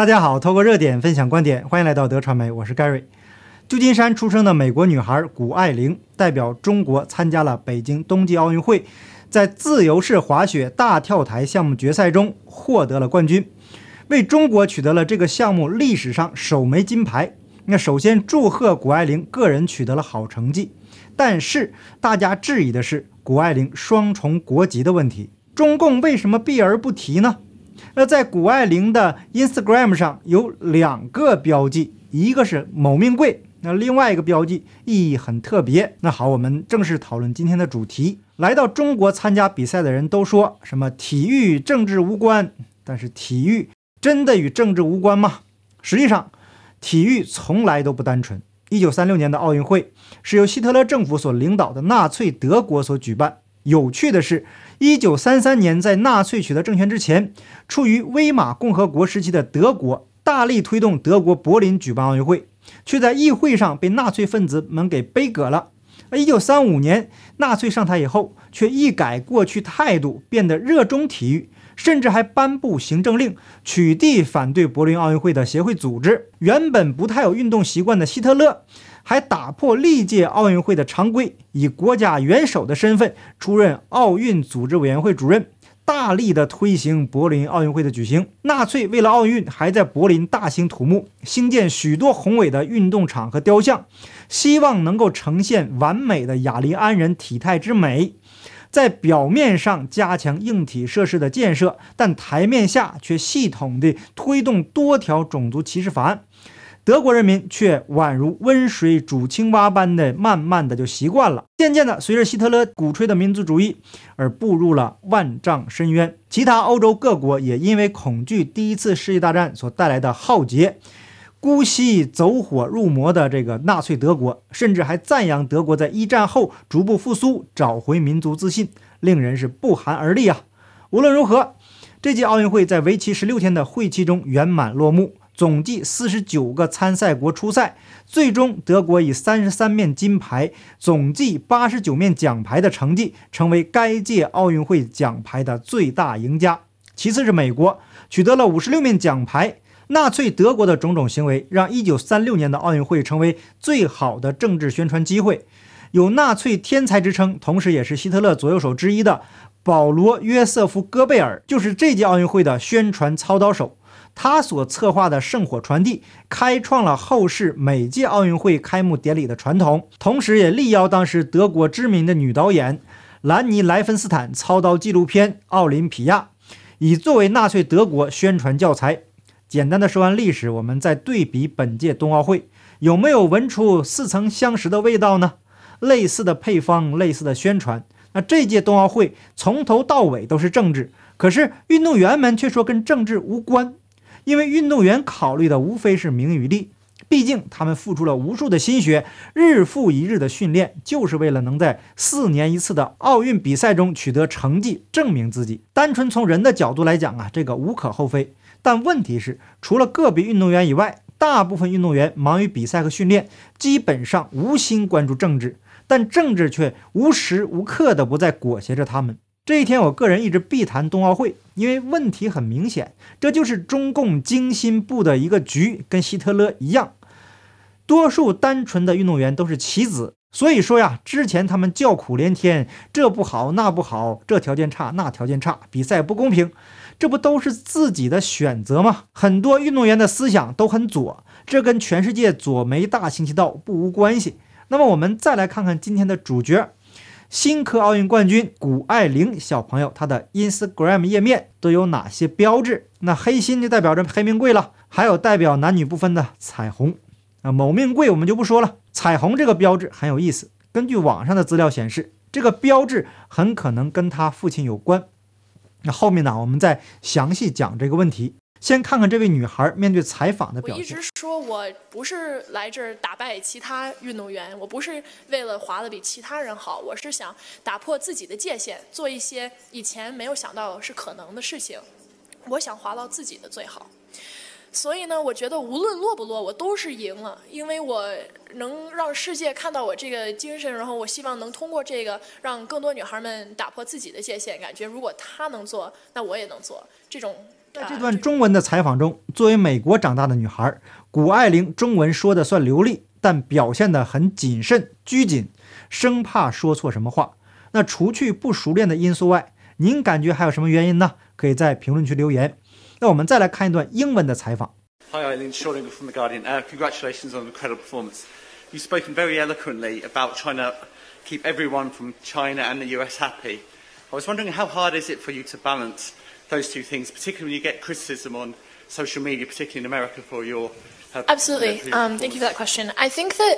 大家好，透过热点分享观点，欢迎来到德传媒，我是 Gary。旧金山出生的美国女孩谷爱凌代表中国参加了北京冬季奥运会，在自由式滑雪大跳台项目决赛中获得了冠军，为中国取得了这个项目历史上首枚金牌。那首先祝贺谷爱凌个人取得了好成绩，但是大家质疑的是谷爱凌双重国籍的问题，中共为什么避而不提呢？那在谷爱凌的 Instagram 上有两个标记，一个是某命贵，那另外一个标记意义很特别。那好，我们正式讨论今天的主题。来到中国参加比赛的人都说什么体育与政治无关，但是体育真的与政治无关吗？实际上，体育从来都不单纯。一九三六年的奥运会是由希特勒政府所领导的纳粹德国所举办。有趣的是。一九三三年，在纳粹取得政权之前，处于威玛共和国时期的德国大力推动德国柏林举办奥运会，却在议会上被纳粹分子们给背葛了。而一九三五年，纳粹上台以后，却一改过去态度，变得热衷体育，甚至还颁布行政令，取缔反对柏林奥运会的协会组织。原本不太有运动习惯的希特勒。还打破历届奥运会的常规，以国家元首的身份出任奥运组织委员会主任，大力的推行柏林奥运会的举行。纳粹为了奥运，还在柏林大兴土木，兴建许多宏伟的运动场和雕像，希望能够呈现完美的雅利安人体态之美。在表面上加强硬体设施的建设，但台面下却系统地推动多条种族歧视法案。德国人民却宛如温水煮青蛙般的，慢慢的就习惯了。渐渐的，随着希特勒鼓吹的民族主义而步入了万丈深渊。其他欧洲各国也因为恐惧第一次世界大战所带来的浩劫，姑息走火入魔的这个纳粹德国，甚至还赞扬德国在一战后逐步复苏，找回民族自信，令人是不寒而栗啊！无论如何，这届奥运会在为期十六天的会期中圆满落幕。总计四十九个参赛国出赛，最终德国以三十三面金牌、总计八十九面奖牌的成绩，成为该届奥运会奖牌的最大赢家。其次是美国，取得了五十六面奖牌。纳粹德国的种种行为，让一九三六年的奥运会成为最好的政治宣传机会。有“纳粹天才”之称，同时也是希特勒左右手之一的保罗·约瑟夫·戈贝尔，就是这届奥运会的宣传操刀手。他所策划的圣火传递，开创了后世每届奥运会开幕典礼的传统，同时也力邀当时德国知名的女导演兰尼·莱芬斯坦操刀纪录片《奥林匹亚》，以作为纳粹德国宣传教材。简单的说完历史，我们再对比本届冬奥会，有没有闻出似曾相识的味道呢？类似的配方，类似的宣传。那这届冬奥会从头到尾都是政治，可是运动员们却说跟政治无关。因为运动员考虑的无非是名与利，毕竟他们付出了无数的心血，日复一日的训练，就是为了能在四年一次的奥运比赛中取得成绩，证明自己。单纯从人的角度来讲啊，这个无可厚非。但问题是，除了个别运动员以外，大部分运动员忙于比赛和训练，基本上无心关注政治，但政治却无时无刻的不在裹挟着他们。这一天，我个人一直避谈冬奥会，因为问题很明显，这就是中共精心布的一个局，跟希特勒一样。多数单纯的运动员都是棋子，所以说呀，之前他们叫苦连天，这不好那不好，这条件差那条件差，比赛不公平，这不都是自己的选择吗？很多运动员的思想都很左，这跟全世界左媒大行其道不无关系。那么我们再来看看今天的主角。新科奥运冠军谷爱凌小朋友，她的 Instagram 页面都有哪些标志？那黑心就代表着黑命贵了，还有代表男女不分的彩虹。啊，某命贵我们就不说了。彩虹这个标志很有意思，根据网上的资料显示，这个标志很可能跟他父亲有关。那后面呢，我们再详细讲这个问题。先看看这位女孩面对采访的表现。我一直说我不是来这儿打败其他运动员，我不是为了滑得比其他人好，我是想打破自己的界限，做一些以前没有想到是可能的事情。我想滑到自己的最好。所以呢，我觉得无论落不落，我都是赢了，因为我能让世界看到我这个精神，然后我希望能通过这个让更多女孩们打破自己的界限，感觉如果她能做，那我也能做。这种在这段中文的采访中，作为美国长大的女孩，谷爱凌中文说的算流利，但表现得很谨慎拘谨，生怕说错什么话。那除去不熟练的因素外，您感觉还有什么原因呢？可以在评论区留言。那我们再来看一段英文的采访。Hi, Eileen Shorting from The Guardian. Uh, congratulations on the incredible performance. You've spoken very eloquently about trying to keep everyone from China and the US happy. I was wondering how hard is it for you to balance those two things, particularly when you get criticism on social media, particularly in America, for your. Uh, Absolutely. Um, thank you for that question. I think that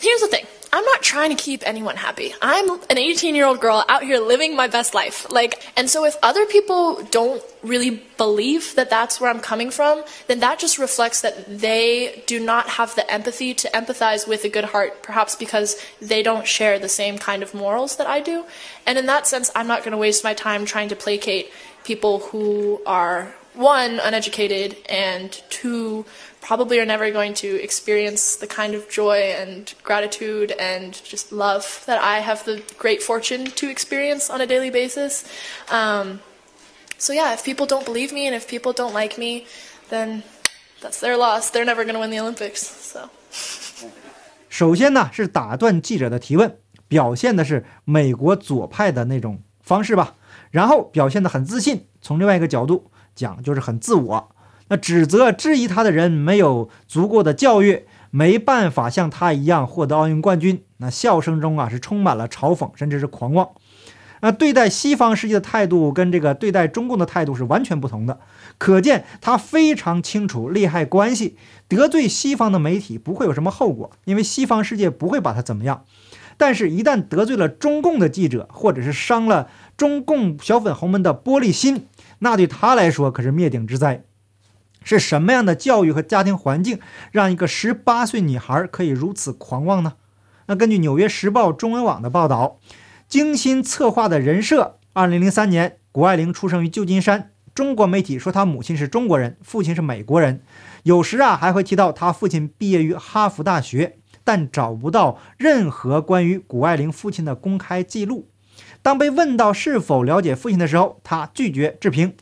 here's the thing. I'm not trying to keep anyone happy. I'm an 18 year old girl out here living my best life. Like, and so if other people don't really believe that that's where I'm coming from, then that just reflects that they do not have the empathy to empathize with a good heart, perhaps because they don't share the same kind of morals that I do. And in that sense, I'm not going to waste my time trying to placate people who are one, uneducated, and two, probably are never going to experience the kind of joy and gratitude and just love that I have the great fortune to experience on a daily basis. Um, so, yeah, if people don't believe me and if people don't like me, then that's their loss. They're never going to win the Olympics. So. 首先呢，是打断记者的提问，表现的是美国左派的那种方式吧。然后表现得很自信，从另外一个角度讲，就是很自我。那指责质疑他的人没有足够的教育，没办法像他一样获得奥运冠军。那笑声中啊，是充满了嘲讽，甚至是狂妄。那对待西方世界的态度跟这个对待中共的态度是完全不同的。可见他非常清楚利害关系，得罪西方的媒体不会有什么后果，因为西方世界不会把他怎么样。但是，一旦得罪了中共的记者，或者是伤了中共小粉红们的玻璃心，那对他来说可是灭顶之灾。是什么样的教育和家庭环境，让一个十八岁女孩可以如此狂妄呢？那根据《纽约时报》中文网的报道，精心策划的人设。二零零三年，谷爱凌出生于旧金山。中国媒体说她母亲是中国人，父亲是美国人。有时啊，还会提到她父亲毕业于哈佛大学，但找不到任何关于谷爱凌父亲的公开记录。当被问到是否了解父亲的时候，他拒绝置评。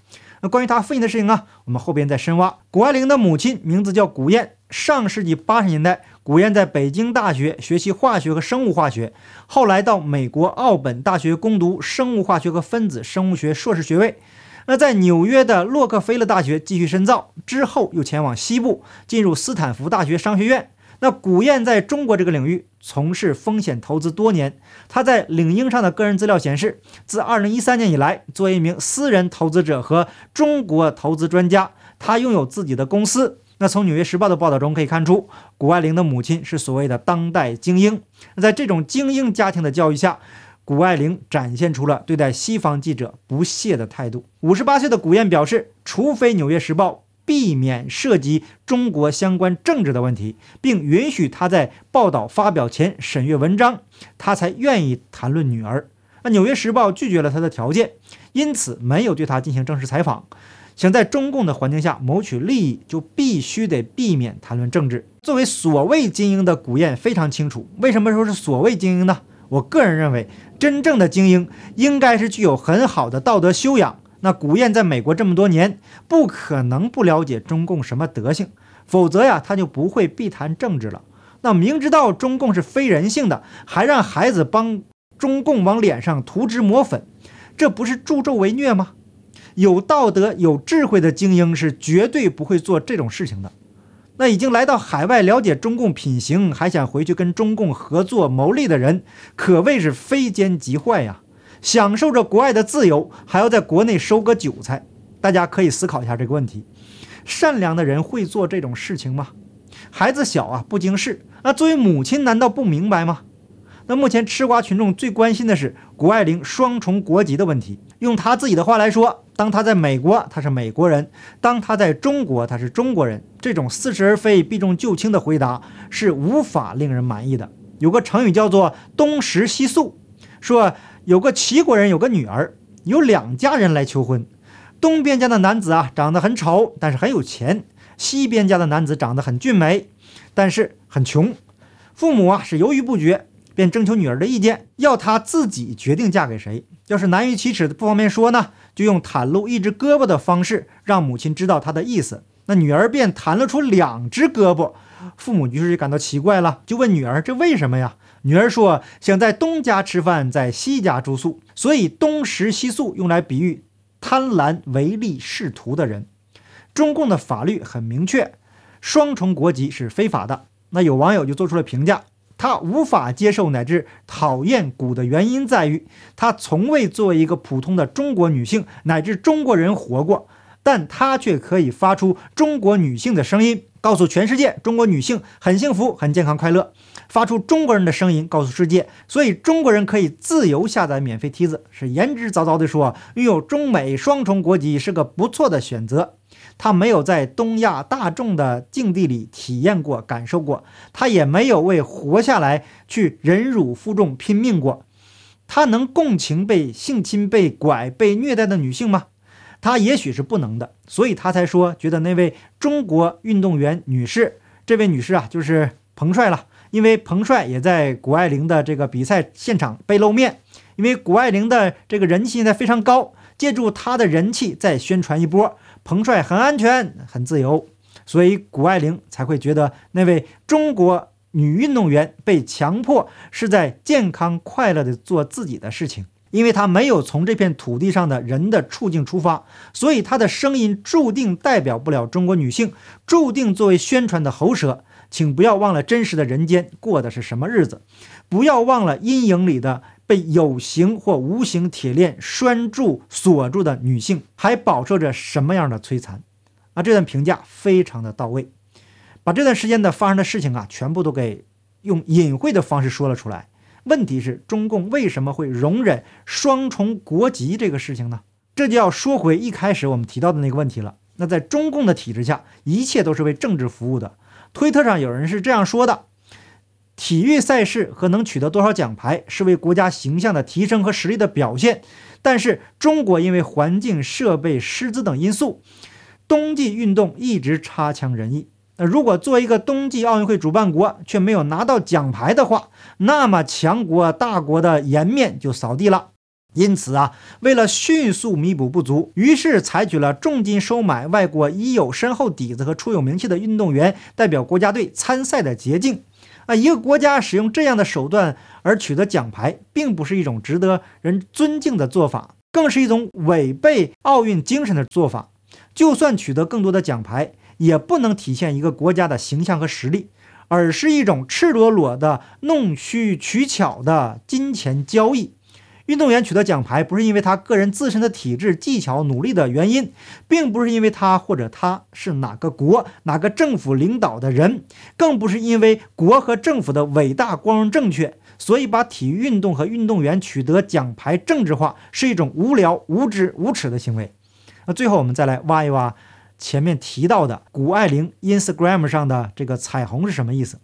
那关于他父亲的事情啊，我们后边再深挖。谷爱凌的母亲名字叫谷燕。上世纪八十年代，古燕在北京大学学习化学和生物化学，后来到美国奥本大学攻读生物化学和分子生物学硕士学位。那在纽约的洛克菲勒大学继续深造，之后又前往西部，进入斯坦福大学商学院。那古燕在中国这个领域从事风险投资多年。他在领英上的个人资料显示，自2013年以来，作为一名私人投资者和中国投资专家，他拥有自己的公司。那从《纽约时报》的报道中可以看出，谷爱凌的母亲是所谓的当代精英。那在这种精英家庭的教育下，谷爱凌展现出了对待西方记者不屑的态度。五十八岁的古燕表示，除非《纽约时报》。避免涉及中国相关政治的问题，并允许他在报道发表前审阅文章，他才愿意谈论女儿。那《纽约时报》拒绝了他的条件，因此没有对他进行正式采访。想在中共的环境下谋取利益，就必须得避免谈论政治。作为所谓精英的古燕非常清楚，为什么说是所谓精英呢？我个人认为，真正的精英应该是具有很好的道德修养。那古燕在美国这么多年，不可能不了解中共什么德性，否则呀，他就不会避谈政治了。那明知道中共是非人性的，还让孩子帮中共往脸上涂脂抹粉，这不是助纣为虐吗？有道德、有智慧的精英是绝对不会做这种事情的。那已经来到海外了解中共品行，还想回去跟中共合作谋利的人，可谓是非奸即坏呀。享受着国外的自由，还要在国内收割韭菜，大家可以思考一下这个问题：善良的人会做这种事情吗？孩子小啊，不经事。那作为母亲，难道不明白吗？那目前吃瓜群众最关心的是谷爱凌双重国籍的问题。用他自己的话来说，当他在美国，他是美国人；当他在中国，他是中国人。这种似是而非、避重就轻的回答是无法令人满意的。有个成语叫做“东食西宿”，说。有个齐国人有个女儿，有两家人来求婚。东边家的男子啊，长得很丑，但是很有钱；西边家的男子长得很俊美，但是很穷。父母啊是犹豫不决，便征求女儿的意见，要她自己决定嫁给谁。要是难于启齿的不方便说呢，就用袒露一只胳膊的方式让母亲知道他的意思。那女儿便弹了出两只胳膊，父母于是就感到奇怪了，就问女儿：“这为什么呀？”女儿说：“想在东家吃饭，在西家住宿，所以东食西宿用来比喻贪婪、唯利是图的人。中共的法律很明确，双重国籍是非法的。”那有网友就做出了评价。他无法接受乃至讨厌古的原因在于，他从未作为一个普通的中国女性乃至中国人活过，但他却可以发出中国女性的声音，告诉全世界中国女性很幸福、很健康、快乐，发出中国人的声音，告诉世界，所以中国人可以自由下载免费梯子。是言之凿凿地说，拥有中美双重国籍是个不错的选择。他没有在东亚大众的境地里体验过、感受过，他也没有为活下来去忍辱负重、拼命过。他能共情被性侵、被拐、被虐待的女性吗？他也许是不能的，所以他才说觉得那位中国运动员女士，这位女士啊，就是彭帅了。因为彭帅也在谷爱凌的这个比赛现场被露面，因为谷爱凌的这个人气现在非常高，借助她的人气再宣传一波。彭帅很安全，很自由，所以谷爱凌才会觉得那位中国女运动员被强迫是在健康快乐地做自己的事情，因为她没有从这片土地上的人的处境出发，所以她的声音注定代表不了中国女性，注定作为宣传的喉舌。请不要忘了真实的人间过的是什么日子，不要忘了阴影里的。被有形或无形铁链拴住、锁住的女性，还饱受着什么样的摧残？啊，这段评价非常的到位，把这段时间的发生的事情啊，全部都给用隐晦的方式说了出来。问题是，中共为什么会容忍双重国籍这个事情呢？这就要说回一开始我们提到的那个问题了。那在中共的体制下，一切都是为政治服务的。推特上有人是这样说的。体育赛事和能取得多少奖牌是为国家形象的提升和实力的表现，但是中国因为环境、设备、师资等因素，冬季运动一直差强人意。那如果做一个冬季奥运会主办国却没有拿到奖牌的话，那么强国大国的颜面就扫地了。因此啊，为了迅速弥补不足，于是采取了重金收买外国已有深厚底子和出有名气的运动员代表国家队参赛的捷径。啊，一个国家使用这样的手段而取得奖牌，并不是一种值得人尊敬的做法，更是一种违背奥运精神的做法。就算取得更多的奖牌，也不能体现一个国家的形象和实力，而是一种赤裸裸的弄虚取巧的金钱交易。运动员取得奖牌，不是因为他个人自身的体质、技巧、努力的原因，并不是因为他或者他是哪个国、哪个政府领导的人，更不是因为国和政府的伟大、光荣、正确。所以，把体育运动和运动员取得奖牌政治化，是一种无聊、无知、无耻的行为。那最后，我们再来挖一挖前面提到的谷爱凌 Instagram 上的这个彩虹是什么意思？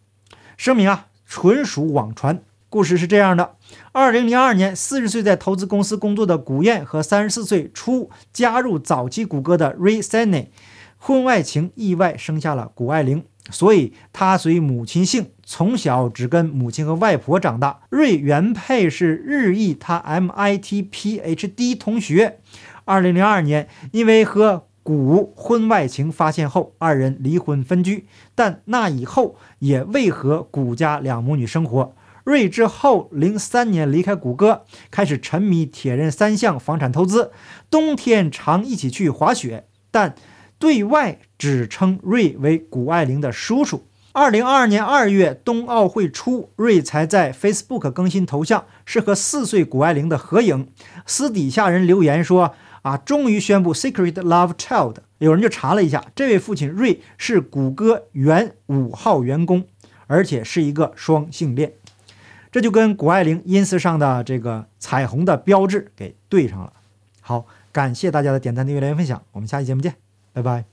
声明啊，纯属网传。故事是这样的：二零零二年，四十岁在投资公司工作的古燕和三十四岁初加入早期谷歌的 Ray s e n n y 婚外情意外生下了谷爱凌，所以她随母亲姓，从小只跟母亲和外婆长大。瑞原配是日裔他 MIT PhD 同学。二零零二年，因为和古婚外情发现后，二人离婚分居，但那以后也未和古家两母女生活。瑞之后，零三年离开谷歌，开始沉迷铁人三项、房产投资。冬天常一起去滑雪，但对外只称瑞为谷爱凌的叔叔。二零二二年二月冬奥会初，瑞才在 Facebook 更新头像，是和四岁谷爱凌的合影。私底下人留言说：“啊，终于宣布 Secret Love Child。”有人就查了一下，这位父亲瑞是谷歌原五号员工，而且是一个双性恋。这就跟谷爱凌 ins 上的这个彩虹的标志给对上了。好，感谢大家的点赞、订阅、留言、分享，我们下期节目见，拜拜。